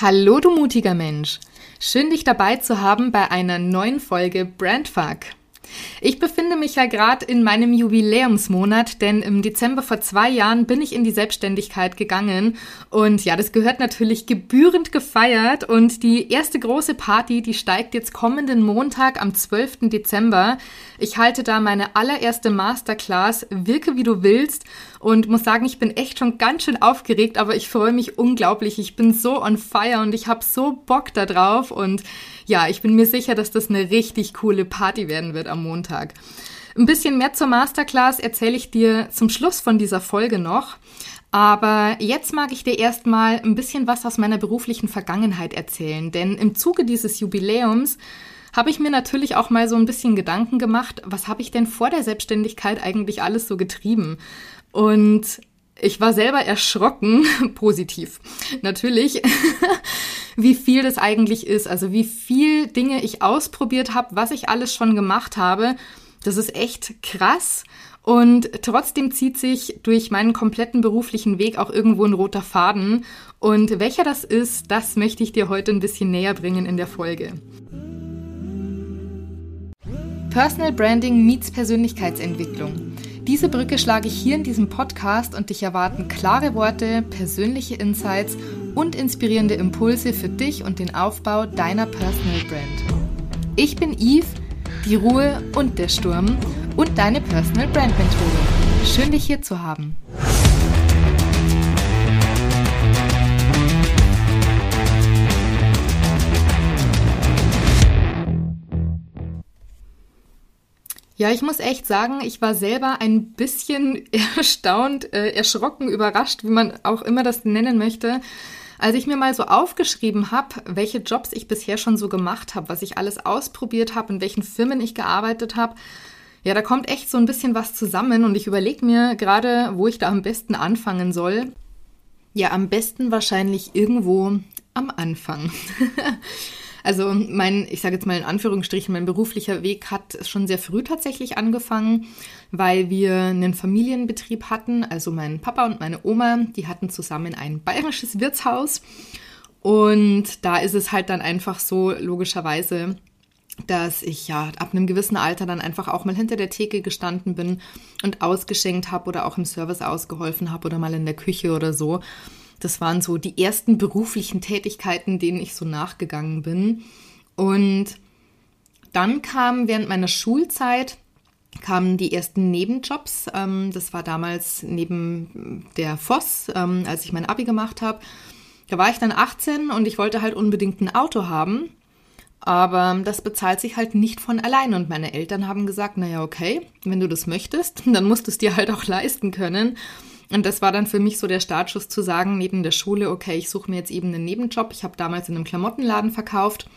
Hallo, du mutiger Mensch. Schön, dich dabei zu haben bei einer neuen Folge Brandfuck. Ich befinde mich ja gerade in meinem Jubiläumsmonat, denn im Dezember vor zwei Jahren bin ich in die Selbstständigkeit gegangen und ja, das gehört natürlich gebührend gefeiert und die erste große Party, die steigt jetzt kommenden Montag am 12. Dezember. Ich halte da meine allererste Masterclass, wirke wie du willst und muss sagen, ich bin echt schon ganz schön aufgeregt, aber ich freue mich unglaublich. Ich bin so on fire und ich habe so Bock da drauf und ja, ich bin mir sicher, dass das eine richtig coole Party werden wird am Montag. Ein bisschen mehr zur Masterclass erzähle ich dir zum Schluss von dieser Folge noch. Aber jetzt mag ich dir erstmal ein bisschen was aus meiner beruflichen Vergangenheit erzählen, denn im Zuge dieses Jubiläums habe ich mir natürlich auch mal so ein bisschen Gedanken gemacht, was habe ich denn vor der Selbstständigkeit eigentlich alles so getrieben? Und ich war selber erschrocken, positiv natürlich, wie viel das eigentlich ist. Also wie viel Dinge ich ausprobiert habe, was ich alles schon gemacht habe. Das ist echt krass. Und trotzdem zieht sich durch meinen kompletten beruflichen Weg auch irgendwo ein roter Faden. Und welcher das ist, das möchte ich dir heute ein bisschen näher bringen in der Folge. Personal Branding meets Persönlichkeitsentwicklung. Diese Brücke schlage ich hier in diesem Podcast und dich erwarten klare Worte, persönliche Insights und inspirierende Impulse für dich und den Aufbau deiner Personal Brand. Ich bin Yves, die Ruhe und der Sturm und deine Personal Brand Mentorin. Schön dich hier zu haben. Ja, ich muss echt sagen, ich war selber ein bisschen erstaunt, äh, erschrocken, überrascht, wie man auch immer das nennen möchte, als ich mir mal so aufgeschrieben habe, welche Jobs ich bisher schon so gemacht habe, was ich alles ausprobiert habe, in welchen Firmen ich gearbeitet habe. Ja, da kommt echt so ein bisschen was zusammen und ich überlege mir gerade, wo ich da am besten anfangen soll. Ja, am besten wahrscheinlich irgendwo am Anfang. Also mein, ich sage jetzt mal in Anführungsstrichen, mein beruflicher Weg hat schon sehr früh tatsächlich angefangen, weil wir einen Familienbetrieb hatten. Also mein Papa und meine Oma, die hatten zusammen ein bayerisches Wirtshaus. Und da ist es halt dann einfach so, logischerweise, dass ich ja ab einem gewissen Alter dann einfach auch mal hinter der Theke gestanden bin und ausgeschenkt habe oder auch im Service ausgeholfen habe oder mal in der Küche oder so. Das waren so die ersten beruflichen Tätigkeiten, denen ich so nachgegangen bin. Und dann kam während meiner Schulzeit kamen die ersten Nebenjobs. Ähm, das war damals neben der Voss, ähm, als ich mein Abi gemacht habe. Da war ich dann 18 und ich wollte halt unbedingt ein Auto haben. Aber das bezahlt sich halt nicht von allein. Und meine Eltern haben gesagt, naja, okay, wenn du das möchtest, dann musst du es dir halt auch leisten können. Und das war dann für mich so der Startschuss zu sagen, neben der Schule, okay, ich suche mir jetzt eben einen Nebenjob. Ich habe damals in einem Klamottenladen verkauft.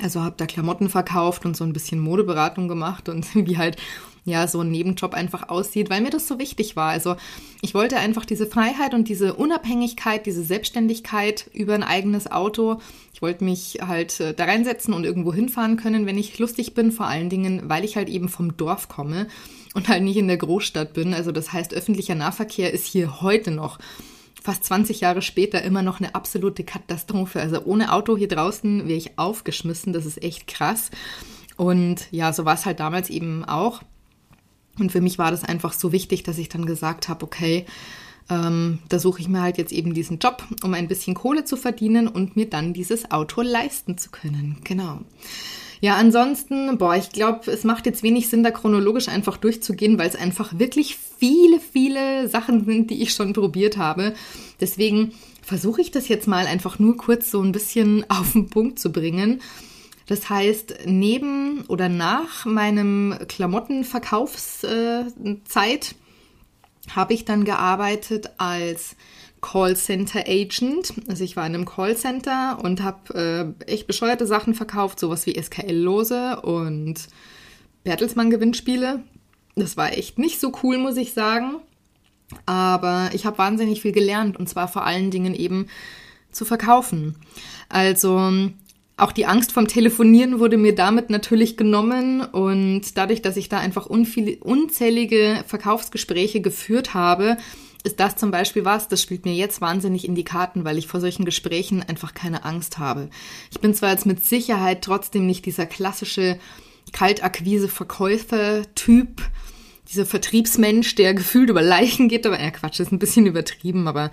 Also habe da Klamotten verkauft und so ein bisschen Modeberatung gemacht und wie halt ja so ein Nebenjob einfach aussieht, weil mir das so wichtig war. Also ich wollte einfach diese Freiheit und diese Unabhängigkeit, diese Selbstständigkeit über ein eigenes Auto. Ich wollte mich halt äh, da reinsetzen und irgendwo hinfahren können, wenn ich lustig bin, vor allen Dingen, weil ich halt eben vom Dorf komme und halt nicht in der Großstadt bin. Also das heißt, öffentlicher Nahverkehr ist hier heute noch fast 20 Jahre später immer noch eine absolute Katastrophe. Also ohne Auto hier draußen wäre ich aufgeschmissen. Das ist echt krass. Und ja, so war es halt damals eben auch. Und für mich war das einfach so wichtig, dass ich dann gesagt habe, okay, ähm, da suche ich mir halt jetzt eben diesen Job, um ein bisschen Kohle zu verdienen und mir dann dieses Auto leisten zu können. Genau. Ja, ansonsten, boah, ich glaube, es macht jetzt wenig Sinn, da chronologisch einfach durchzugehen, weil es einfach wirklich viele, viele Sachen sind, die ich schon probiert habe. Deswegen versuche ich das jetzt mal einfach nur kurz so ein bisschen auf den Punkt zu bringen. Das heißt, neben oder nach meinem Klamottenverkaufszeit äh, habe ich dann gearbeitet als Callcenter Agent. Also ich war in einem Callcenter und habe äh, echt bescheuerte Sachen verkauft, sowas wie SKL-Lose und Bertelsmann-Gewinnspiele. Das war echt nicht so cool, muss ich sagen. Aber ich habe wahnsinnig viel gelernt und zwar vor allen Dingen eben zu verkaufen. Also auch die Angst vom Telefonieren wurde mir damit natürlich genommen und dadurch, dass ich da einfach unzählige Verkaufsgespräche geführt habe, ist das zum Beispiel was, das spielt mir jetzt wahnsinnig in die Karten, weil ich vor solchen Gesprächen einfach keine Angst habe. Ich bin zwar jetzt mit Sicherheit trotzdem nicht dieser klassische Kaltakquise-Verkäufer-Typ, dieser Vertriebsmensch, der gefühlt über Leichen geht, aber ja, Quatsch, ist ein bisschen übertrieben, aber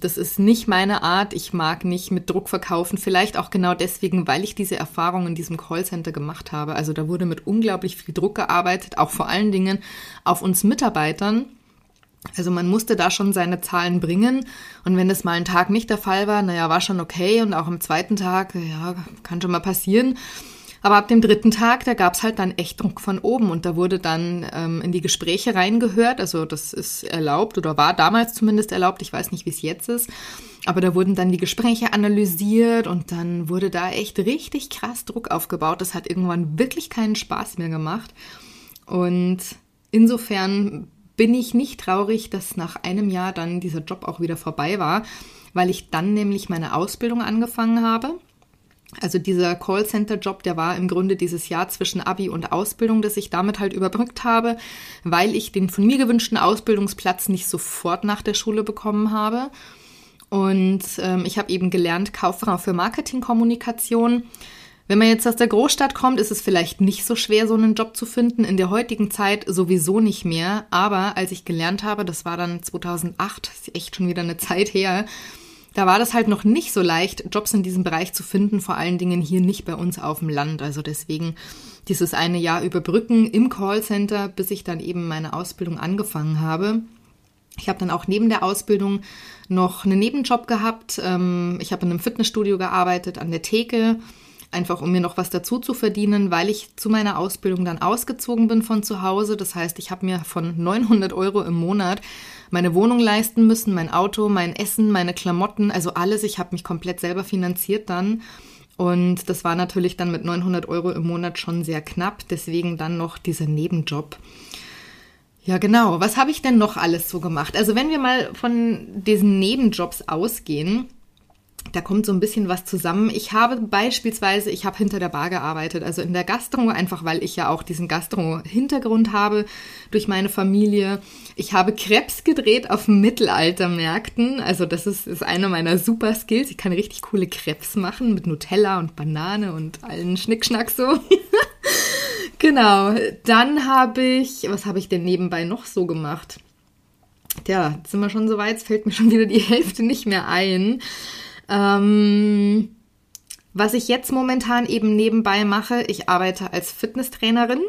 das ist nicht meine Art. Ich mag nicht mit Druck verkaufen. Vielleicht auch genau deswegen, weil ich diese Erfahrung in diesem Callcenter gemacht habe. Also da wurde mit unglaublich viel Druck gearbeitet, auch vor allen Dingen auf uns Mitarbeitern. Also man musste da schon seine Zahlen bringen. Und wenn das mal ein Tag nicht der Fall war, naja, war schon okay. Und auch am zweiten Tag, ja, kann schon mal passieren. Aber ab dem dritten Tag, da gab's halt dann echt Druck von oben und da wurde dann ähm, in die Gespräche reingehört. Also das ist erlaubt oder war damals zumindest erlaubt. Ich weiß nicht, wie es jetzt ist. Aber da wurden dann die Gespräche analysiert und dann wurde da echt richtig krass Druck aufgebaut. Das hat irgendwann wirklich keinen Spaß mehr gemacht. Und insofern bin ich nicht traurig, dass nach einem Jahr dann dieser Job auch wieder vorbei war, weil ich dann nämlich meine Ausbildung angefangen habe also dieser Callcenter-Job, der war im Grunde dieses Jahr zwischen Abi und Ausbildung, das ich damit halt überbrückt habe, weil ich den von mir gewünschten Ausbildungsplatz nicht sofort nach der Schule bekommen habe. Und ähm, ich habe eben gelernt, Kauffrau für Marketingkommunikation. Wenn man jetzt aus der Großstadt kommt, ist es vielleicht nicht so schwer, so einen Job zu finden. In der heutigen Zeit sowieso nicht mehr. Aber als ich gelernt habe, das war dann 2008, ist echt schon wieder eine Zeit her, da war das halt noch nicht so leicht, Jobs in diesem Bereich zu finden, vor allen Dingen hier nicht bei uns auf dem Land. Also deswegen dieses eine Jahr überbrücken im Callcenter, bis ich dann eben meine Ausbildung angefangen habe. Ich habe dann auch neben der Ausbildung noch einen Nebenjob gehabt. Ähm, ich habe in einem Fitnessstudio gearbeitet, an der Theke, einfach um mir noch was dazu zu verdienen, weil ich zu meiner Ausbildung dann ausgezogen bin von zu Hause. Das heißt, ich habe mir von 900 Euro im Monat meine Wohnung leisten müssen, mein Auto, mein Essen, meine Klamotten, also alles. Ich habe mich komplett selber finanziert dann. Und das war natürlich dann mit 900 Euro im Monat schon sehr knapp. Deswegen dann noch dieser Nebenjob. Ja, genau. Was habe ich denn noch alles so gemacht? Also wenn wir mal von diesen Nebenjobs ausgehen, da kommt so ein bisschen was zusammen. Ich habe beispielsweise, ich habe hinter der Bar gearbeitet, also in der Gastro, einfach weil ich ja auch diesen Gastro-Hintergrund habe durch meine Familie. Ich habe Krebs gedreht auf Mittelaltermärkten, also das ist, ist einer meiner super Skills. Ich kann richtig coole Krebs machen mit Nutella und Banane und allen Schnickschnack so. genau, dann habe ich, was habe ich denn nebenbei noch so gemacht? Tja, sind wir schon so weit, es fällt mir schon wieder die Hälfte nicht mehr ein. Ähm, was ich jetzt momentan eben nebenbei mache, ich arbeite als Fitnesstrainerin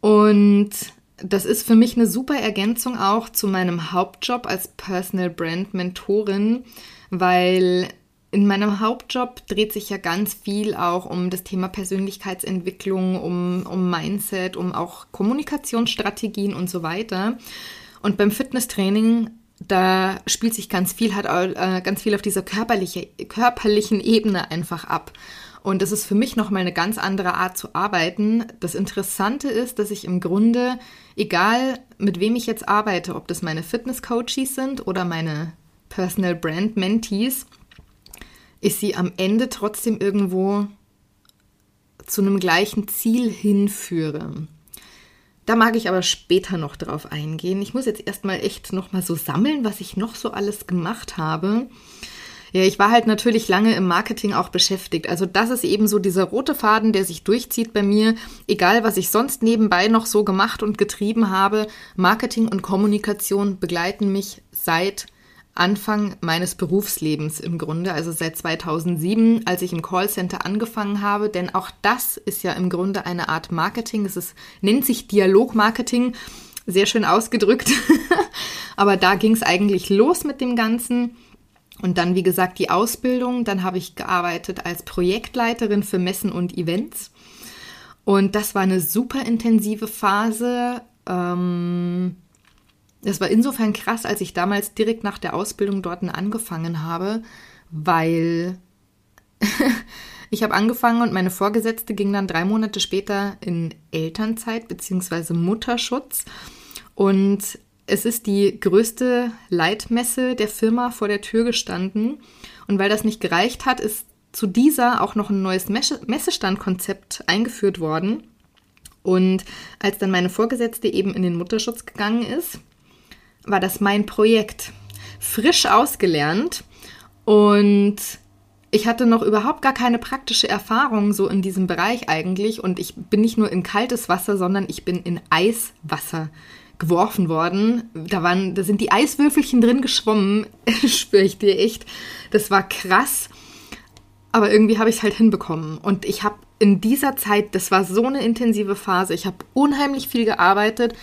und das ist für mich eine super Ergänzung auch zu meinem Hauptjob als Personal Brand Mentorin, weil in meinem Hauptjob dreht sich ja ganz viel auch um das Thema Persönlichkeitsentwicklung, um, um Mindset, um auch Kommunikationsstrategien und so weiter. Und beim Fitnesstraining da spielt sich ganz viel, hat äh, ganz viel auf dieser körperliche, körperlichen Ebene einfach ab. Und das ist für mich nochmal eine ganz andere Art zu arbeiten. Das Interessante ist, dass ich im Grunde, egal mit wem ich jetzt arbeite, ob das meine Fitness-Coaches sind oder meine Personal Brand Mentees, ich sie am Ende trotzdem irgendwo zu einem gleichen Ziel hinführe. Da mag ich aber später noch drauf eingehen. Ich muss jetzt erstmal echt nochmal so sammeln, was ich noch so alles gemacht habe. Ja, ich war halt natürlich lange im Marketing auch beschäftigt. Also das ist eben so dieser rote Faden, der sich durchzieht bei mir. Egal, was ich sonst nebenbei noch so gemacht und getrieben habe, Marketing und Kommunikation begleiten mich seit Anfang meines Berufslebens im Grunde, also seit 2007, als ich im Callcenter angefangen habe, denn auch das ist ja im Grunde eine Art Marketing. Es ist, nennt sich Dialogmarketing, sehr schön ausgedrückt. Aber da ging es eigentlich los mit dem Ganzen. Und dann, wie gesagt, die Ausbildung. Dann habe ich gearbeitet als Projektleiterin für Messen und Events. Und das war eine super intensive Phase. Ähm, das war insofern krass, als ich damals direkt nach der Ausbildung dort angefangen habe, weil ich habe angefangen und meine Vorgesetzte ging dann drei Monate später in Elternzeit bzw. Mutterschutz. Und es ist die größte Leitmesse der Firma vor der Tür gestanden. Und weil das nicht gereicht hat, ist zu dieser auch noch ein neues Messestandkonzept eingeführt worden. Und als dann meine Vorgesetzte eben in den Mutterschutz gegangen ist, war das mein Projekt. Frisch ausgelernt und ich hatte noch überhaupt gar keine praktische Erfahrung so in diesem Bereich eigentlich und ich bin nicht nur in kaltes Wasser, sondern ich bin in Eiswasser geworfen worden. Da waren, da sind die Eiswürfelchen drin geschwommen, spüre ich dir echt. Das war krass, aber irgendwie habe ich es halt hinbekommen und ich habe in dieser Zeit, das war so eine intensive Phase, ich habe unheimlich viel gearbeitet,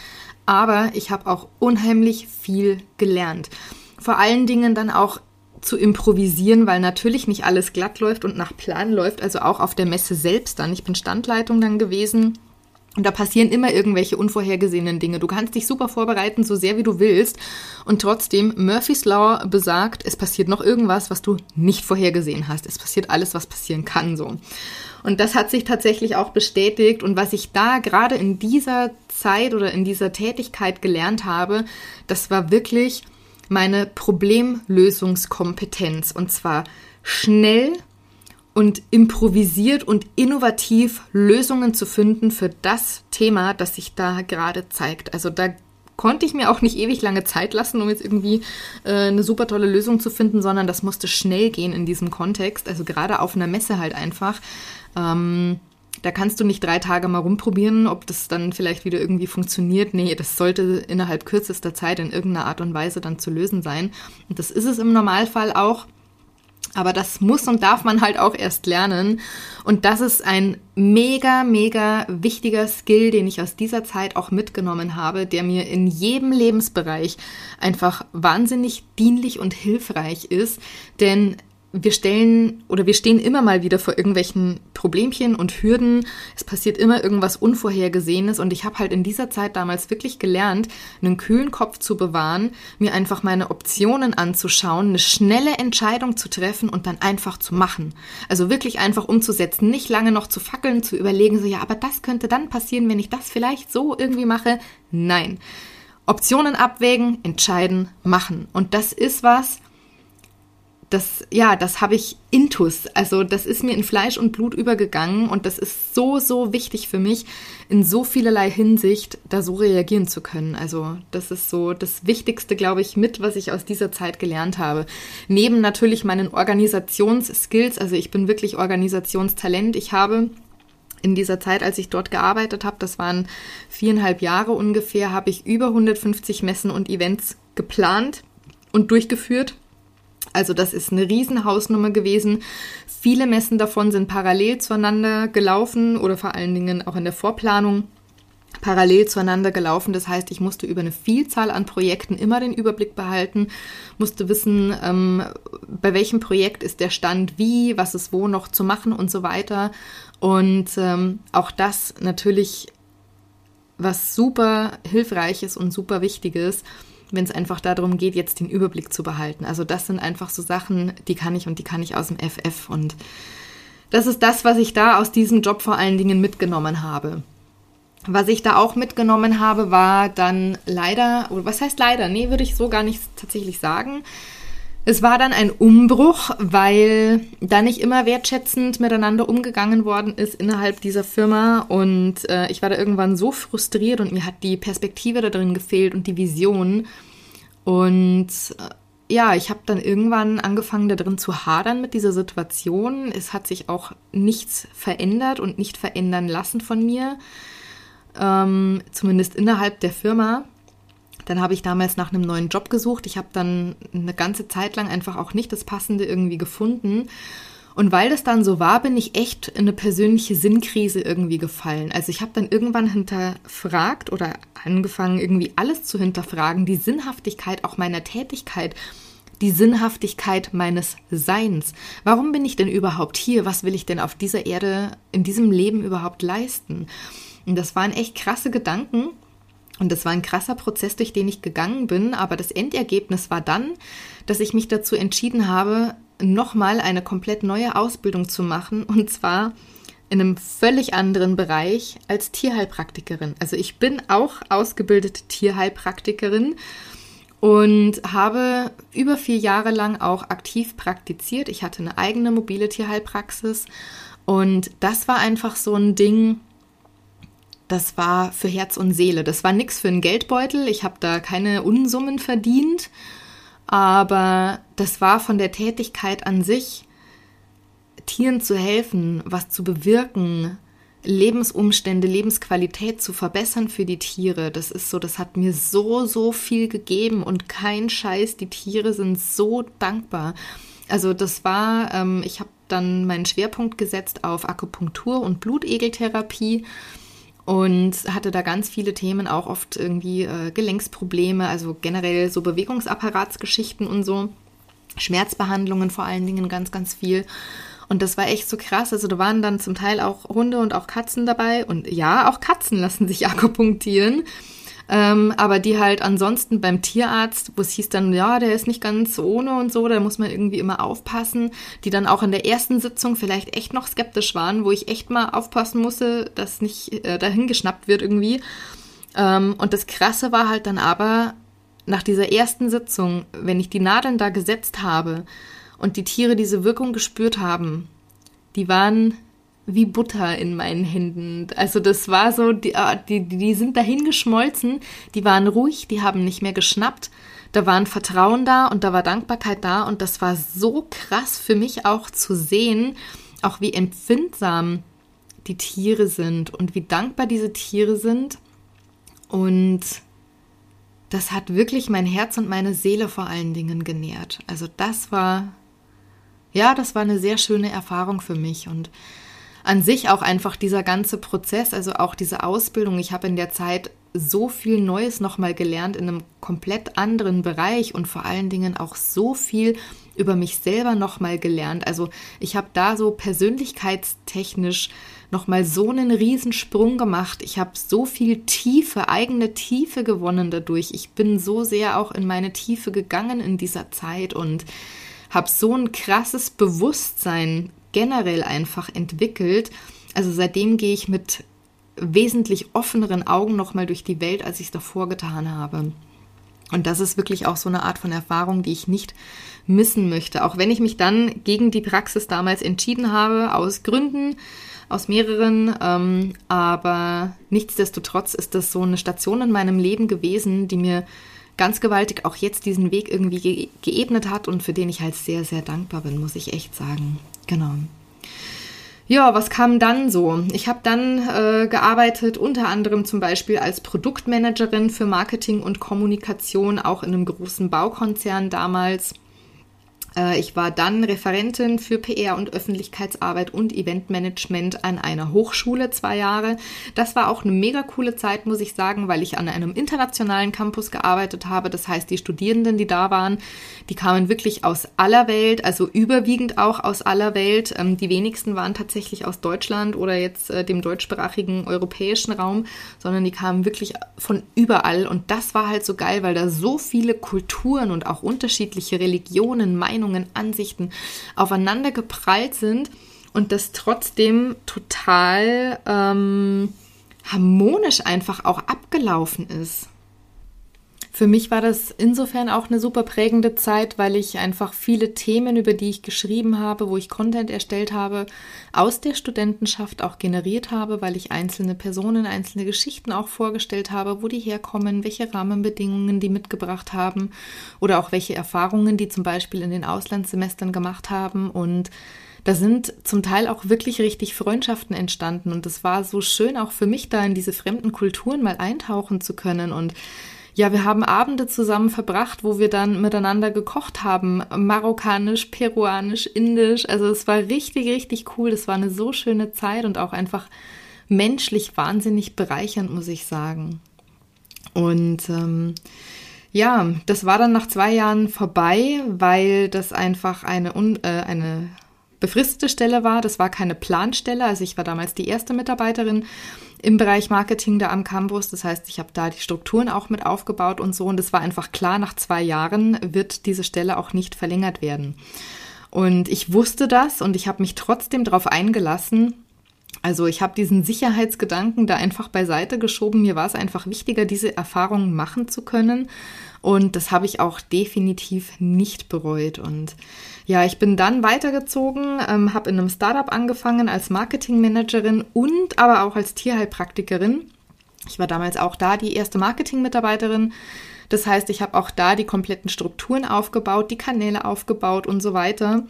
aber ich habe auch unheimlich viel gelernt. Vor allen Dingen dann auch zu improvisieren, weil natürlich nicht alles glatt läuft und nach Plan läuft, also auch auf der Messe selbst dann. Ich bin Standleitung dann gewesen. Und da passieren immer irgendwelche unvorhergesehenen Dinge. Du kannst dich super vorbereiten, so sehr wie du willst. Und trotzdem, Murphy's Law besagt, es passiert noch irgendwas, was du nicht vorhergesehen hast. Es passiert alles, was passieren kann, so. Und das hat sich tatsächlich auch bestätigt. Und was ich da gerade in dieser Zeit oder in dieser Tätigkeit gelernt habe, das war wirklich meine Problemlösungskompetenz und zwar schnell und improvisiert und innovativ Lösungen zu finden für das Thema, das sich da gerade zeigt. Also da konnte ich mir auch nicht ewig lange Zeit lassen, um jetzt irgendwie äh, eine super tolle Lösung zu finden, sondern das musste schnell gehen in diesem Kontext. Also gerade auf einer Messe halt einfach. Ähm, da kannst du nicht drei Tage mal rumprobieren, ob das dann vielleicht wieder irgendwie funktioniert. Nee, das sollte innerhalb kürzester Zeit in irgendeiner Art und Weise dann zu lösen sein. Und das ist es im Normalfall auch. Aber das muss und darf man halt auch erst lernen. Und das ist ein mega, mega wichtiger Skill, den ich aus dieser Zeit auch mitgenommen habe, der mir in jedem Lebensbereich einfach wahnsinnig dienlich und hilfreich ist. Denn wir stellen oder wir stehen immer mal wieder vor irgendwelchen Problemchen und Hürden. Es passiert immer irgendwas Unvorhergesehenes und ich habe halt in dieser Zeit damals wirklich gelernt, einen kühlen Kopf zu bewahren, mir einfach meine Optionen anzuschauen, eine schnelle Entscheidung zu treffen und dann einfach zu machen. Also wirklich einfach umzusetzen, nicht lange noch zu fackeln, zu überlegen, so ja, aber das könnte dann passieren, wenn ich das vielleicht so irgendwie mache. Nein. Optionen abwägen, entscheiden, machen. Und das ist was, das, ja, das habe ich intus. Also das ist mir in Fleisch und Blut übergegangen und das ist so, so wichtig für mich, in so vielerlei Hinsicht da so reagieren zu können. Also das ist so das Wichtigste, glaube ich, mit, was ich aus dieser Zeit gelernt habe. Neben natürlich meinen Organisationsskills, also ich bin wirklich Organisationstalent. Ich habe in dieser Zeit, als ich dort gearbeitet habe, das waren viereinhalb Jahre ungefähr, habe ich über 150 Messen und Events geplant und durchgeführt also das ist eine Riesenhausnummer gewesen. Viele Messen davon sind parallel zueinander gelaufen oder vor allen Dingen auch in der Vorplanung parallel zueinander gelaufen. Das heißt, ich musste über eine Vielzahl an Projekten immer den Überblick behalten, musste wissen, ähm, bei welchem Projekt ist der Stand wie, was ist wo noch zu machen und so weiter. Und ähm, auch das natürlich was super hilfreiches und super wichtiges wenn es einfach darum geht, jetzt den Überblick zu behalten. Also das sind einfach so Sachen, die kann ich und die kann ich aus dem FF. Und das ist das, was ich da aus diesem Job vor allen Dingen mitgenommen habe. Was ich da auch mitgenommen habe, war dann leider, oder was heißt leider? Nee, würde ich so gar nicht tatsächlich sagen. Es war dann ein Umbruch, weil da nicht immer wertschätzend miteinander umgegangen worden ist innerhalb dieser Firma und äh, ich war da irgendwann so frustriert und mir hat die Perspektive da drin gefehlt und die Vision und äh, ja, ich habe dann irgendwann angefangen da drin zu hadern mit dieser Situation. Es hat sich auch nichts verändert und nicht verändern lassen von mir, ähm, zumindest innerhalb der Firma. Dann habe ich damals nach einem neuen Job gesucht. Ich habe dann eine ganze Zeit lang einfach auch nicht das Passende irgendwie gefunden. Und weil das dann so war, bin ich echt in eine persönliche Sinnkrise irgendwie gefallen. Also ich habe dann irgendwann hinterfragt oder angefangen, irgendwie alles zu hinterfragen, die Sinnhaftigkeit auch meiner Tätigkeit, die Sinnhaftigkeit meines Seins. Warum bin ich denn überhaupt hier? Was will ich denn auf dieser Erde, in diesem Leben überhaupt leisten? Und das waren echt krasse Gedanken. Und das war ein krasser Prozess, durch den ich gegangen bin, aber das Endergebnis war dann, dass ich mich dazu entschieden habe, nochmal eine komplett neue Ausbildung zu machen und zwar in einem völlig anderen Bereich als Tierheilpraktikerin. Also ich bin auch ausgebildete Tierheilpraktikerin und habe über vier Jahre lang auch aktiv praktiziert. Ich hatte eine eigene mobile Tierheilpraxis und das war einfach so ein Ding, das war für Herz und Seele. Das war nichts für einen Geldbeutel. Ich habe da keine Unsummen verdient. Aber das war von der Tätigkeit an sich, Tieren zu helfen, was zu bewirken, Lebensumstände, Lebensqualität zu verbessern für die Tiere. Das ist so, das hat mir so, so viel gegeben und kein Scheiß, die Tiere sind so dankbar. Also das war, ähm, ich habe dann meinen Schwerpunkt gesetzt auf Akupunktur und Blutegeltherapie und hatte da ganz viele Themen, auch oft irgendwie äh, Gelenksprobleme, also generell so Bewegungsapparatsgeschichten und so, Schmerzbehandlungen vor allen Dingen ganz, ganz viel. Und das war echt so krass. Also da waren dann zum Teil auch Hunde und auch Katzen dabei. Und ja, auch Katzen lassen sich akupunktieren. Ähm, aber die halt ansonsten beim Tierarzt, wo es hieß dann, ja, der ist nicht ganz ohne und so, da muss man irgendwie immer aufpassen, die dann auch in der ersten Sitzung vielleicht echt noch skeptisch waren, wo ich echt mal aufpassen musste, dass nicht äh, dahin geschnappt wird irgendwie. Ähm, und das Krasse war halt dann aber, nach dieser ersten Sitzung, wenn ich die Nadeln da gesetzt habe, und die Tiere diese Wirkung gespürt haben, die waren wie Butter in meinen Händen. Also das war so, die, ah, die, die sind dahin geschmolzen, die waren ruhig, die haben nicht mehr geschnappt. Da war ein Vertrauen da und da war Dankbarkeit da und das war so krass für mich auch zu sehen, auch wie empfindsam die Tiere sind und wie dankbar diese Tiere sind. Und das hat wirklich mein Herz und meine Seele vor allen Dingen genährt. Also das war ja, das war eine sehr schöne Erfahrung für mich und an sich auch einfach dieser ganze Prozess, also auch diese Ausbildung. Ich habe in der Zeit so viel Neues nochmal gelernt in einem komplett anderen Bereich und vor allen Dingen auch so viel über mich selber nochmal gelernt. Also ich habe da so persönlichkeitstechnisch nochmal so einen Riesensprung gemacht. Ich habe so viel Tiefe, eigene Tiefe gewonnen dadurch. Ich bin so sehr auch in meine Tiefe gegangen in dieser Zeit und habe so ein krasses Bewusstsein generell einfach entwickelt. Also seitdem gehe ich mit wesentlich offeneren Augen nochmal durch die Welt, als ich es davor getan habe. Und das ist wirklich auch so eine Art von Erfahrung, die ich nicht missen möchte. Auch wenn ich mich dann gegen die Praxis damals entschieden habe, aus Gründen, aus mehreren. Ähm, aber nichtsdestotrotz ist das so eine Station in meinem Leben gewesen, die mir ganz gewaltig auch jetzt diesen Weg irgendwie ge geebnet hat und für den ich halt sehr, sehr dankbar bin, muss ich echt sagen. Genau. Ja, was kam dann so? Ich habe dann äh, gearbeitet, unter anderem zum Beispiel als Produktmanagerin für Marketing und Kommunikation, auch in einem großen Baukonzern damals. Äh, ich war dann Referentin für PR und Öffentlichkeitsarbeit und Eventmanagement an einer Hochschule zwei Jahre. Das war auch eine mega coole Zeit, muss ich sagen, weil ich an einem internationalen Campus gearbeitet habe. Das heißt, die Studierenden, die da waren, die kamen wirklich aus aller Welt, also überwiegend auch aus aller Welt. Ähm, die wenigsten waren tatsächlich aus Deutschland oder jetzt äh, dem deutschsprachigen europäischen Raum, sondern die kamen wirklich von überall. Und das war halt so geil, weil da so viele Kulturen und auch unterschiedliche Religionen, Meinungen, Meinungen, Ansichten aufeinander geprallt sind und das trotzdem total ähm, harmonisch einfach auch abgelaufen ist. Für mich war das insofern auch eine super prägende Zeit, weil ich einfach viele Themen, über die ich geschrieben habe, wo ich Content erstellt habe, aus der Studentenschaft auch generiert habe, weil ich einzelne Personen, einzelne Geschichten auch vorgestellt habe, wo die herkommen, welche Rahmenbedingungen die mitgebracht haben oder auch welche Erfahrungen die zum Beispiel in den Auslandssemestern gemacht haben. Und da sind zum Teil auch wirklich richtig Freundschaften entstanden. Und es war so schön auch für mich da in diese fremden Kulturen mal eintauchen zu können. Und ja, wir haben Abende zusammen verbracht, wo wir dann miteinander gekocht haben. Marokkanisch, peruanisch, indisch. Also es war richtig, richtig cool. Es war eine so schöne Zeit und auch einfach menschlich wahnsinnig bereichernd, muss ich sagen. Und ähm, ja, das war dann nach zwei Jahren vorbei, weil das einfach eine, äh, eine befristete Stelle war. Das war keine Planstelle. Also ich war damals die erste Mitarbeiterin im Bereich Marketing da am Campus. Das heißt, ich habe da die Strukturen auch mit aufgebaut und so. Und es war einfach klar, nach zwei Jahren wird diese Stelle auch nicht verlängert werden. Und ich wusste das und ich habe mich trotzdem darauf eingelassen. Also ich habe diesen Sicherheitsgedanken da einfach beiseite geschoben. Mir war es einfach wichtiger, diese Erfahrung machen zu können. Und das habe ich auch definitiv nicht bereut. Und ja, ich bin dann weitergezogen, ähm, habe in einem Startup angefangen als Marketingmanagerin und aber auch als Tierheilpraktikerin. Ich war damals auch da die erste Marketing-Mitarbeiterin. Das heißt, ich habe auch da die kompletten Strukturen aufgebaut, die Kanäle aufgebaut und so weiter.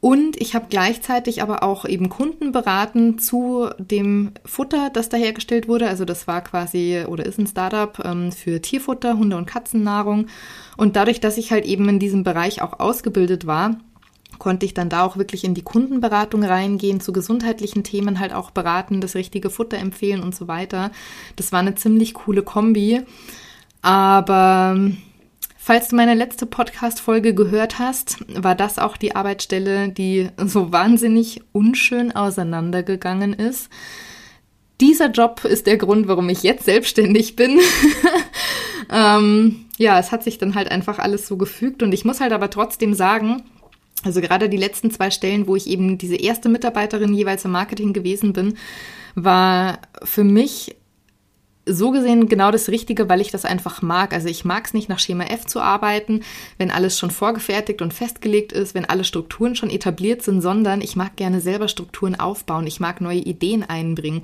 Und ich habe gleichzeitig aber auch eben Kunden beraten zu dem Futter, das da hergestellt wurde. Also das war quasi oder ist ein Startup ähm, für Tierfutter, Hunde- und Katzennahrung. Und dadurch, dass ich halt eben in diesem Bereich auch ausgebildet war, konnte ich dann da auch wirklich in die Kundenberatung reingehen, zu gesundheitlichen Themen halt auch beraten, das richtige Futter empfehlen und so weiter. Das war eine ziemlich coole Kombi. Aber Falls du meine letzte Podcast-Folge gehört hast, war das auch die Arbeitsstelle, die so wahnsinnig unschön auseinandergegangen ist. Dieser Job ist der Grund, warum ich jetzt selbstständig bin. ähm, ja, es hat sich dann halt einfach alles so gefügt und ich muss halt aber trotzdem sagen, also gerade die letzten zwei Stellen, wo ich eben diese erste Mitarbeiterin jeweils im Marketing gewesen bin, war für mich so gesehen genau das Richtige, weil ich das einfach mag. Also ich mag es nicht, nach Schema F zu arbeiten, wenn alles schon vorgefertigt und festgelegt ist, wenn alle Strukturen schon etabliert sind, sondern ich mag gerne selber Strukturen aufbauen. Ich mag neue Ideen einbringen.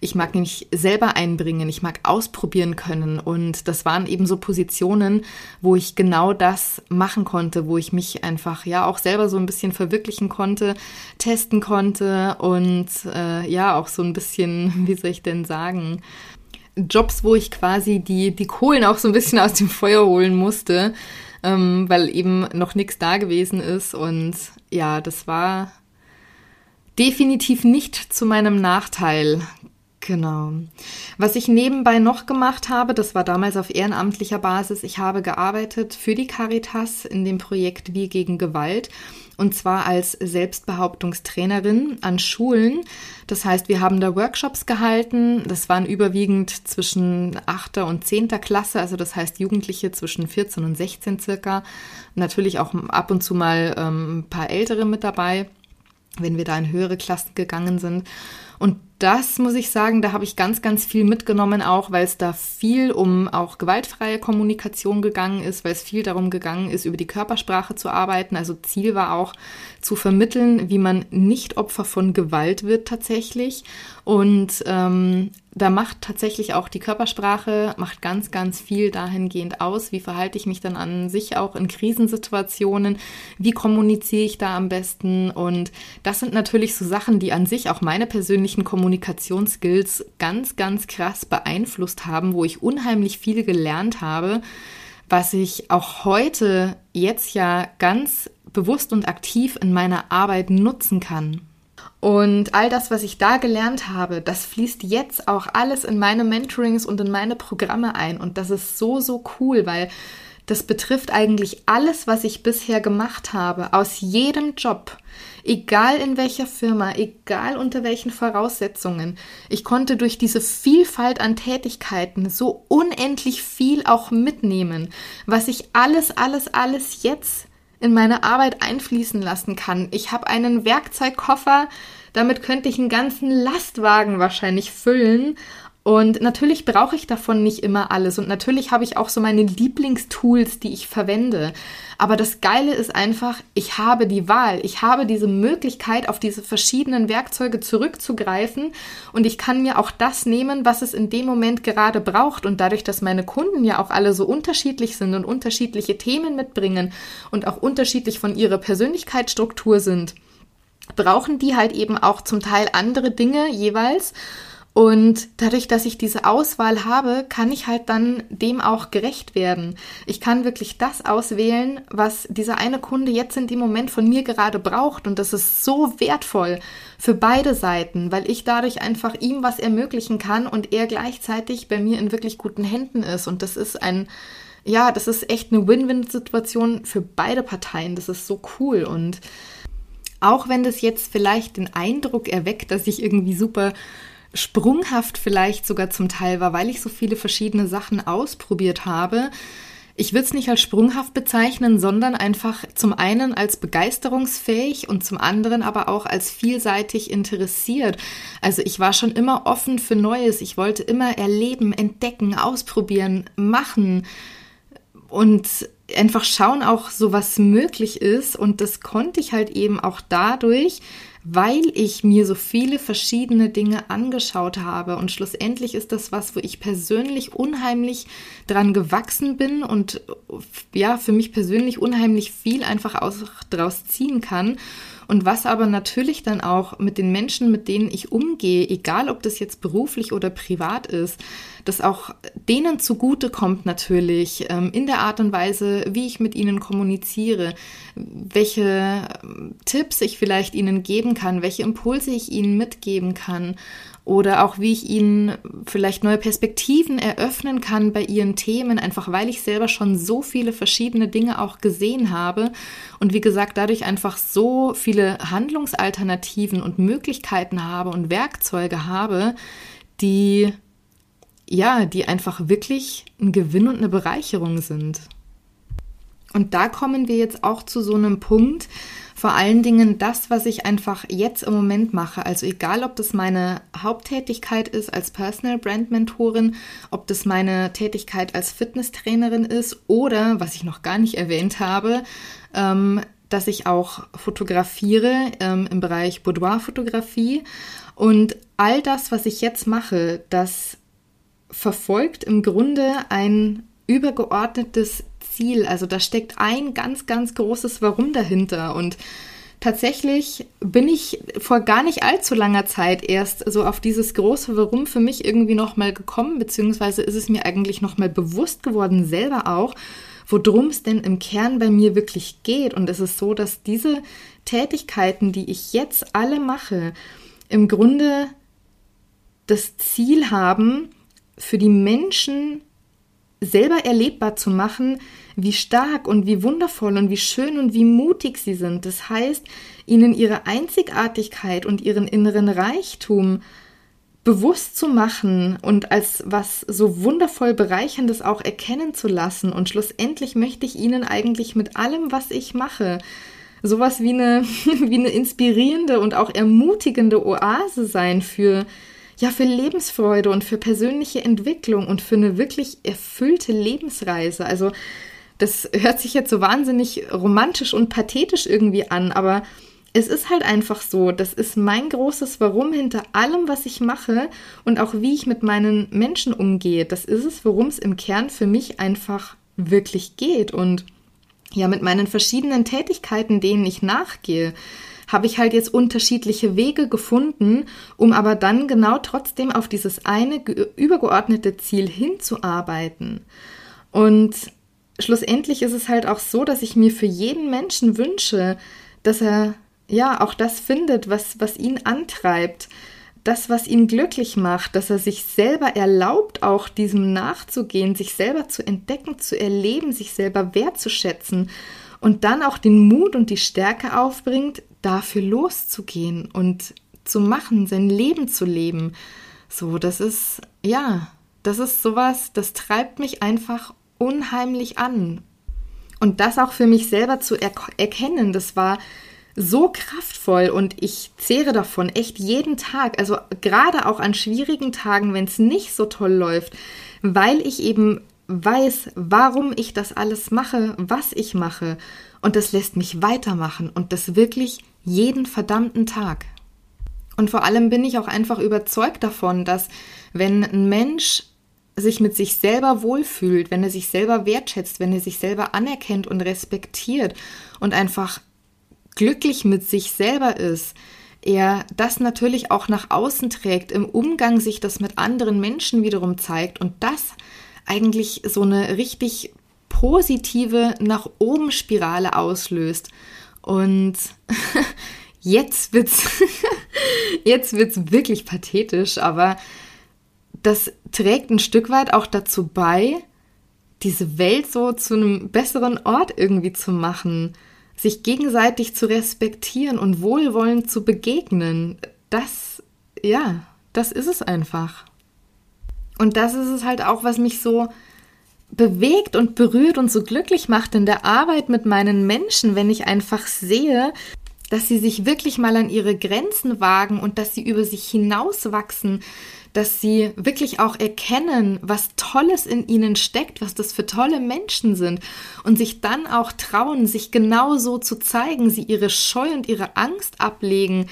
Ich mag nämlich selber einbringen. Ich mag ausprobieren können. Und das waren eben so Positionen, wo ich genau das machen konnte, wo ich mich einfach ja auch selber so ein bisschen verwirklichen konnte, testen konnte und äh, ja auch so ein bisschen, wie soll ich denn sagen, Jobs, wo ich quasi die, die Kohlen auch so ein bisschen aus dem Feuer holen musste, ähm, weil eben noch nichts da gewesen ist. Und ja, das war definitiv nicht zu meinem Nachteil. Genau. Was ich nebenbei noch gemacht habe, das war damals auf ehrenamtlicher Basis. Ich habe gearbeitet für die Caritas in dem Projekt Wir gegen Gewalt und zwar als Selbstbehauptungstrainerin an Schulen. Das heißt, wir haben da Workshops gehalten. Das waren überwiegend zwischen 8. und 10. Klasse, also das heißt Jugendliche zwischen 14 und 16 circa. Natürlich auch ab und zu mal ähm, ein paar Ältere mit dabei, wenn wir da in höhere Klassen gegangen sind. Und das muss ich sagen, da habe ich ganz, ganz viel mitgenommen, auch weil es da viel um auch gewaltfreie Kommunikation gegangen ist, weil es viel darum gegangen ist, über die Körpersprache zu arbeiten. Also Ziel war auch zu vermitteln, wie man nicht Opfer von Gewalt wird tatsächlich. Und ähm, da macht tatsächlich auch die Körpersprache, macht ganz, ganz viel dahingehend aus. Wie verhalte ich mich dann an sich auch in Krisensituationen? Wie kommuniziere ich da am besten? Und das sind natürlich so Sachen, die an sich auch meine persönlichen Kommunikationsskills ganz, ganz krass beeinflusst haben, wo ich unheimlich viel gelernt habe, was ich auch heute jetzt ja ganz bewusst und aktiv in meiner Arbeit nutzen kann. Und all das, was ich da gelernt habe, das fließt jetzt auch alles in meine Mentorings und in meine Programme ein. Und das ist so, so cool, weil das betrifft eigentlich alles, was ich bisher gemacht habe, aus jedem Job, egal in welcher Firma, egal unter welchen Voraussetzungen. Ich konnte durch diese Vielfalt an Tätigkeiten so unendlich viel auch mitnehmen, was ich alles, alles, alles jetzt in meine Arbeit einfließen lassen kann. Ich habe einen Werkzeugkoffer, damit könnte ich einen ganzen Lastwagen wahrscheinlich füllen. Und natürlich brauche ich davon nicht immer alles. Und natürlich habe ich auch so meine Lieblingstools, die ich verwende. Aber das Geile ist einfach, ich habe die Wahl. Ich habe diese Möglichkeit, auf diese verschiedenen Werkzeuge zurückzugreifen. Und ich kann mir auch das nehmen, was es in dem Moment gerade braucht. Und dadurch, dass meine Kunden ja auch alle so unterschiedlich sind und unterschiedliche Themen mitbringen und auch unterschiedlich von ihrer Persönlichkeitsstruktur sind, brauchen die halt eben auch zum Teil andere Dinge jeweils. Und dadurch, dass ich diese Auswahl habe, kann ich halt dann dem auch gerecht werden. Ich kann wirklich das auswählen, was dieser eine Kunde jetzt in dem Moment von mir gerade braucht. Und das ist so wertvoll für beide Seiten, weil ich dadurch einfach ihm was ermöglichen kann und er gleichzeitig bei mir in wirklich guten Händen ist. Und das ist ein, ja, das ist echt eine Win-Win-Situation für beide Parteien. Das ist so cool. Und auch wenn das jetzt vielleicht den Eindruck erweckt, dass ich irgendwie super sprunghaft vielleicht sogar zum Teil war, weil ich so viele verschiedene Sachen ausprobiert habe. Ich würde es nicht als sprunghaft bezeichnen, sondern einfach zum einen als begeisterungsfähig und zum anderen aber auch als vielseitig interessiert. Also ich war schon immer offen für Neues. Ich wollte immer erleben, entdecken, ausprobieren, machen. Und einfach schauen auch so, was möglich ist. Und das konnte ich halt eben auch dadurch, weil ich mir so viele verschiedene Dinge angeschaut habe. Und schlussendlich ist das was, wo ich persönlich unheimlich dran gewachsen bin und ja, für mich persönlich unheimlich viel einfach aus, draus ziehen kann und was aber natürlich dann auch mit den Menschen, mit denen ich umgehe, egal ob das jetzt beruflich oder privat ist, das auch denen zugute kommt natürlich ähm, in der Art und Weise, wie ich mit ihnen kommuniziere, welche ähm, Tipps ich vielleicht ihnen geben kann, welche Impulse ich ihnen mitgeben kann oder auch wie ich ihnen vielleicht neue Perspektiven eröffnen kann bei ihren Themen, einfach weil ich selber schon so viele verschiedene Dinge auch gesehen habe und wie gesagt dadurch einfach so viele Handlungsalternativen und Möglichkeiten habe und Werkzeuge habe, die ja, die einfach wirklich ein Gewinn und eine Bereicherung sind. Und da kommen wir jetzt auch zu so einem Punkt, vor allen Dingen das, was ich einfach jetzt im Moment mache. Also egal, ob das meine Haupttätigkeit ist als Personal Brand Mentorin, ob das meine Tätigkeit als Fitnesstrainerin ist oder, was ich noch gar nicht erwähnt habe, ähm, dass ich auch fotografiere ähm, im Bereich Boudoir-Fotografie. Und all das, was ich jetzt mache, das verfolgt im Grunde ein übergeordnetes Ziel. Also da steckt ein ganz, ganz großes Warum dahinter. Und tatsächlich bin ich vor gar nicht allzu langer Zeit erst so auf dieses große Warum für mich irgendwie nochmal gekommen, beziehungsweise ist es mir eigentlich nochmal bewusst geworden, selber auch, worum es denn im Kern bei mir wirklich geht. Und es ist so, dass diese Tätigkeiten, die ich jetzt alle mache, im Grunde das Ziel haben, für die Menschen selber erlebbar zu machen, wie stark und wie wundervoll und wie schön und wie mutig sie sind. Das heißt, ihnen ihre Einzigartigkeit und ihren inneren Reichtum bewusst zu machen und als was so wundervoll bereicherndes auch erkennen zu lassen. Und schlussendlich möchte ich ihnen eigentlich mit allem, was ich mache, sowas wie eine, wie eine inspirierende und auch ermutigende Oase sein für ja, für Lebensfreude und für persönliche Entwicklung und für eine wirklich erfüllte Lebensreise. Also das hört sich jetzt so wahnsinnig romantisch und pathetisch irgendwie an, aber es ist halt einfach so, das ist mein großes Warum hinter allem, was ich mache und auch wie ich mit meinen Menschen umgehe. Das ist es, worum es im Kern für mich einfach wirklich geht. Und ja, mit meinen verschiedenen Tätigkeiten, denen ich nachgehe, habe ich halt jetzt unterschiedliche Wege gefunden, um aber dann genau trotzdem auf dieses eine übergeordnete Ziel hinzuarbeiten. Und schlussendlich ist es halt auch so, dass ich mir für jeden Menschen wünsche, dass er ja auch das findet, was, was ihn antreibt, das, was ihn glücklich macht, dass er sich selber erlaubt, auch diesem nachzugehen, sich selber zu entdecken, zu erleben, sich selber wertzuschätzen und dann auch den Mut und die Stärke aufbringt, dafür loszugehen und zu machen, sein Leben zu leben. So, das ist, ja, das ist sowas, das treibt mich einfach unheimlich an. Und das auch für mich selber zu er erkennen, das war so kraftvoll und ich zehre davon echt jeden Tag, also gerade auch an schwierigen Tagen, wenn es nicht so toll läuft, weil ich eben weiß, warum ich das alles mache, was ich mache. Und das lässt mich weitermachen und das wirklich jeden verdammten Tag. Und vor allem bin ich auch einfach überzeugt davon, dass wenn ein Mensch sich mit sich selber wohlfühlt, wenn er sich selber wertschätzt, wenn er sich selber anerkennt und respektiert und einfach glücklich mit sich selber ist, er das natürlich auch nach außen trägt, im Umgang sich das mit anderen Menschen wiederum zeigt und das eigentlich so eine richtig positive nach oben Spirale auslöst. Und jetzt wird's jetzt wird's wirklich pathetisch, aber das trägt ein Stück weit auch dazu bei, diese Welt so zu einem besseren Ort irgendwie zu machen, sich gegenseitig zu respektieren und wohlwollend zu begegnen. Das, ja, das ist es einfach. Und das ist es halt auch, was mich so bewegt und berührt und so glücklich macht in der Arbeit mit meinen Menschen, wenn ich einfach sehe, dass sie sich wirklich mal an ihre Grenzen wagen und dass sie über sich hinauswachsen, dass sie wirklich auch erkennen, was Tolles in ihnen steckt, was das für tolle Menschen sind und sich dann auch trauen, sich genauso zu zeigen, sie ihre Scheu und ihre Angst ablegen,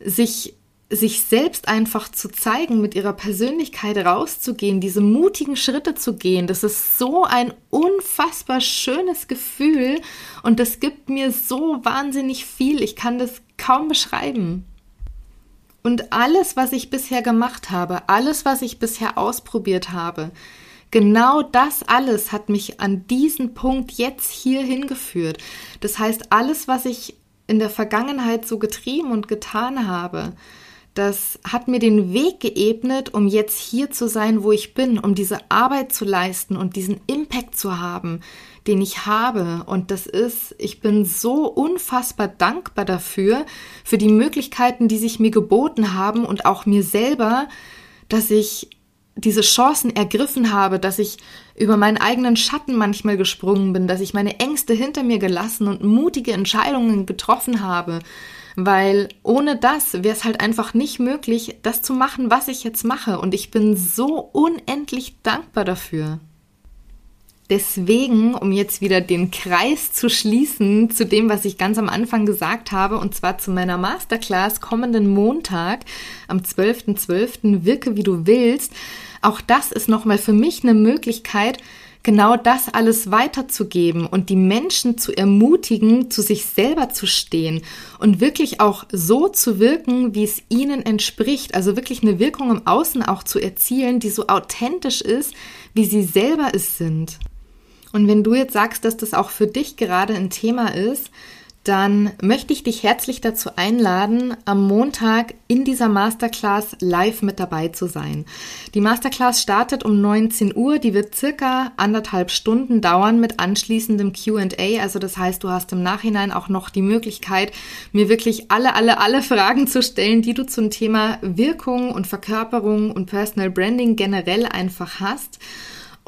sich sich selbst einfach zu zeigen, mit ihrer Persönlichkeit rauszugehen, diese mutigen Schritte zu gehen, das ist so ein unfassbar schönes Gefühl und das gibt mir so wahnsinnig viel. Ich kann das kaum beschreiben. Und alles, was ich bisher gemacht habe, alles, was ich bisher ausprobiert habe, genau das alles hat mich an diesen Punkt jetzt hier hingeführt. Das heißt, alles, was ich in der Vergangenheit so getrieben und getan habe, das hat mir den Weg geebnet, um jetzt hier zu sein, wo ich bin, um diese Arbeit zu leisten und diesen Impact zu haben, den ich habe. Und das ist, ich bin so unfassbar dankbar dafür, für die Möglichkeiten, die sich mir geboten haben und auch mir selber, dass ich diese Chancen ergriffen habe, dass ich über meinen eigenen Schatten manchmal gesprungen bin, dass ich meine Ängste hinter mir gelassen und mutige Entscheidungen getroffen habe, weil ohne das wäre es halt einfach nicht möglich, das zu machen, was ich jetzt mache. Und ich bin so unendlich dankbar dafür. Deswegen, um jetzt wieder den Kreis zu schließen zu dem, was ich ganz am Anfang gesagt habe, und zwar zu meiner Masterclass kommenden Montag am 12.12. .12. Wirke wie du willst. Auch das ist nochmal für mich eine Möglichkeit, genau das alles weiterzugeben und die Menschen zu ermutigen, zu sich selber zu stehen und wirklich auch so zu wirken, wie es ihnen entspricht. Also wirklich eine Wirkung im Außen auch zu erzielen, die so authentisch ist, wie sie selber es sind. Und wenn du jetzt sagst, dass das auch für dich gerade ein Thema ist, dann möchte ich dich herzlich dazu einladen, am Montag in dieser Masterclass live mit dabei zu sein. Die Masterclass startet um 19 Uhr, die wird circa anderthalb Stunden dauern mit anschließendem QA. Also das heißt, du hast im Nachhinein auch noch die Möglichkeit, mir wirklich alle, alle, alle Fragen zu stellen, die du zum Thema Wirkung und Verkörperung und Personal Branding generell einfach hast.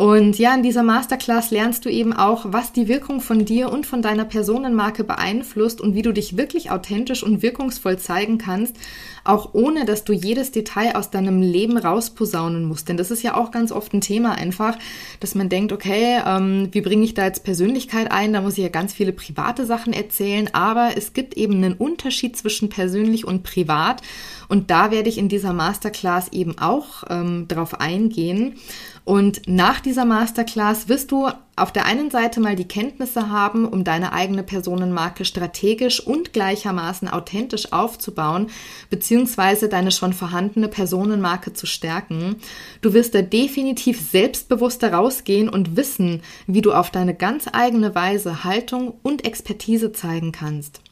Und ja, in dieser Masterclass lernst du eben auch, was die Wirkung von dir und von deiner Personenmarke beeinflusst und wie du dich wirklich authentisch und wirkungsvoll zeigen kannst, auch ohne dass du jedes Detail aus deinem Leben rausposaunen musst. Denn das ist ja auch ganz oft ein Thema einfach, dass man denkt, okay, ähm, wie bringe ich da jetzt Persönlichkeit ein? Da muss ich ja ganz viele private Sachen erzählen, aber es gibt eben einen Unterschied zwischen persönlich und privat. Und da werde ich in dieser Masterclass eben auch ähm, drauf eingehen. Und nach dieser Masterclass wirst du auf der einen Seite mal die Kenntnisse haben, um deine eigene Personenmarke strategisch und gleichermaßen authentisch aufzubauen, beziehungsweise deine schon vorhandene Personenmarke zu stärken. Du wirst da definitiv selbstbewusster rausgehen und wissen, wie du auf deine ganz eigene Weise Haltung und Expertise zeigen kannst.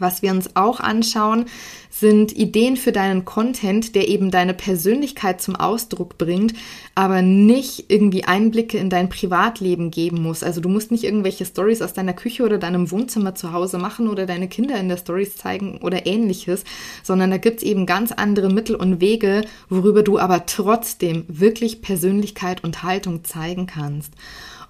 Was wir uns auch anschauen, sind Ideen für deinen Content, der eben deine Persönlichkeit zum Ausdruck bringt, aber nicht irgendwie Einblicke in dein Privatleben geben muss. Also du musst nicht irgendwelche Stories aus deiner Küche oder deinem Wohnzimmer zu Hause machen oder deine Kinder in der Stories zeigen oder ähnliches, sondern da gibt's eben ganz andere Mittel und Wege, worüber du aber trotzdem wirklich Persönlichkeit und Haltung zeigen kannst.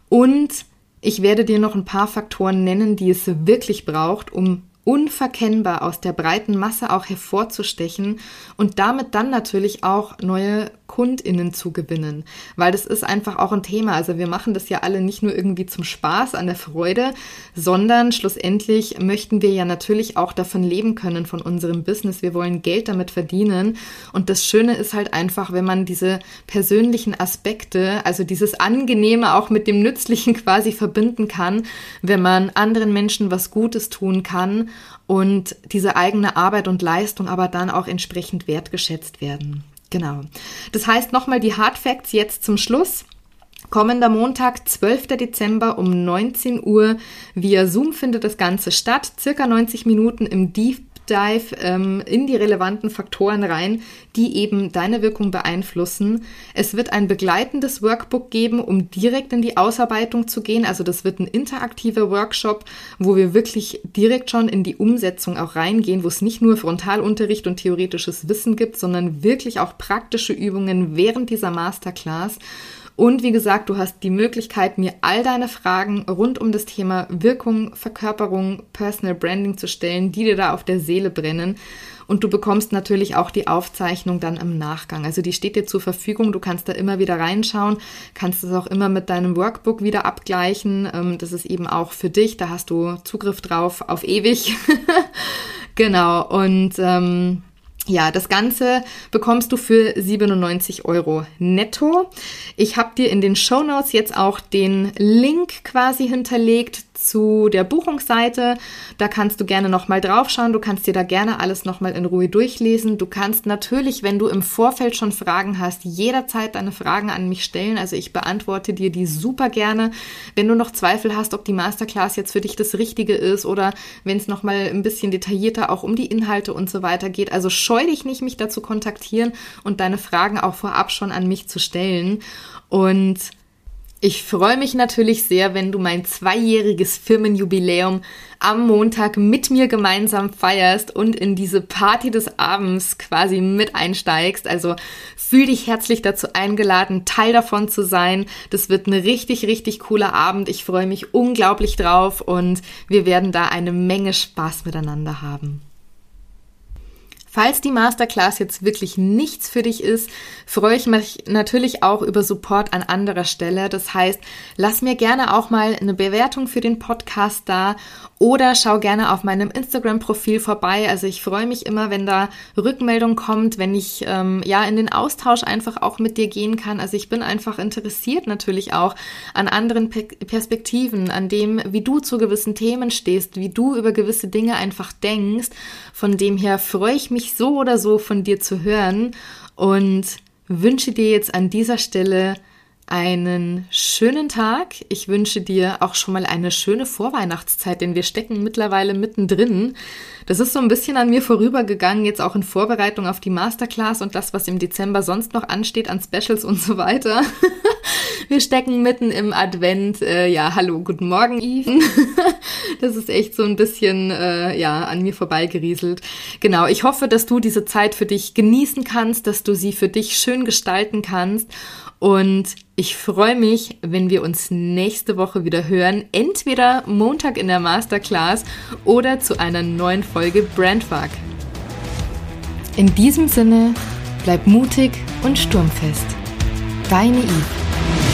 Und ich werde dir noch ein paar Faktoren nennen, die es wirklich braucht, um unverkennbar aus der breiten Masse auch hervorzustechen und damit dann natürlich auch neue KundInnen zu gewinnen, weil das ist einfach auch ein Thema. Also wir machen das ja alle nicht nur irgendwie zum Spaß, an der Freude, sondern schlussendlich möchten wir ja natürlich auch davon leben können, von unserem Business. Wir wollen Geld damit verdienen. Und das Schöne ist halt einfach, wenn man diese persönlichen Aspekte, also dieses Angenehme auch mit dem Nützlichen quasi verbinden kann, wenn man anderen Menschen was Gutes tun kann und diese eigene Arbeit und Leistung aber dann auch entsprechend wertgeschätzt werden. Genau. Das heißt nochmal die Hard Facts jetzt zum Schluss. Kommender Montag, 12. Dezember um 19 Uhr via Zoom findet das Ganze statt. Circa 90 Minuten im Deep Dive ähm, in die relevanten Faktoren rein, die eben deine Wirkung beeinflussen. Es wird ein begleitendes Workbook geben, um direkt in die Ausarbeitung zu gehen. Also das wird ein interaktiver Workshop, wo wir wirklich direkt schon in die Umsetzung auch reingehen, wo es nicht nur Frontalunterricht und theoretisches Wissen gibt, sondern wirklich auch praktische Übungen während dieser Masterclass. Und wie gesagt, du hast die Möglichkeit, mir all deine Fragen rund um das Thema Wirkung, Verkörperung, Personal Branding zu stellen, die dir da auf der Seele brennen. Und du bekommst natürlich auch die Aufzeichnung dann im Nachgang. Also die steht dir zur Verfügung. Du kannst da immer wieder reinschauen, kannst es auch immer mit deinem Workbook wieder abgleichen. Ähm, das ist eben auch für dich. Da hast du Zugriff drauf auf ewig. genau. Und ähm, ja, das Ganze bekommst du für 97 Euro netto. Ich habe dir in den Show Notes jetzt auch den Link quasi hinterlegt zu der Buchungsseite. Da kannst du gerne nochmal draufschauen. Du kannst dir da gerne alles nochmal in Ruhe durchlesen. Du kannst natürlich, wenn du im Vorfeld schon Fragen hast, jederzeit deine Fragen an mich stellen. Also ich beantworte dir die super gerne. Wenn du noch Zweifel hast, ob die Masterclass jetzt für dich das Richtige ist oder wenn es nochmal ein bisschen detaillierter auch um die Inhalte und so weiter geht. Also scheu dich nicht, mich dazu kontaktieren und deine Fragen auch vorab schon an mich zu stellen. Und ich freue mich natürlich sehr, wenn du mein zweijähriges Firmenjubiläum am Montag mit mir gemeinsam feierst und in diese Party des Abends quasi mit einsteigst. Also fühl dich herzlich dazu eingeladen, Teil davon zu sein. Das wird ein richtig, richtig cooler Abend. Ich freue mich unglaublich drauf und wir werden da eine Menge Spaß miteinander haben. Falls die Masterclass jetzt wirklich nichts für dich ist, freue ich mich natürlich auch über Support an anderer Stelle. Das heißt, lass mir gerne auch mal eine Bewertung für den Podcast da oder schau gerne auf meinem Instagram-Profil vorbei. Also ich freue mich immer, wenn da Rückmeldung kommt, wenn ich ähm, ja in den Austausch einfach auch mit dir gehen kann. Also ich bin einfach interessiert natürlich auch an anderen Pe Perspektiven, an dem, wie du zu gewissen Themen stehst, wie du über gewisse Dinge einfach denkst. Von dem her freue ich mich so oder so von dir zu hören und wünsche dir jetzt an dieser Stelle einen schönen Tag. Ich wünsche dir auch schon mal eine schöne Vorweihnachtszeit, denn wir stecken mittlerweile mittendrin. Das ist so ein bisschen an mir vorübergegangen, jetzt auch in Vorbereitung auf die Masterclass und das, was im Dezember sonst noch ansteht an Specials und so weiter. wir stecken mitten im Advent. Äh, ja, hallo, guten Morgen, Yves. das ist echt so ein bisschen, äh, ja, an mir vorbeigerieselt. Genau, ich hoffe, dass du diese Zeit für dich genießen kannst, dass du sie für dich schön gestalten kannst und ich freue mich, wenn wir uns nächste Woche wieder hören. Entweder Montag in der Masterclass oder zu einer neuen Folge Brandfuck. In diesem Sinne, bleib mutig und sturmfest. Deine Eve.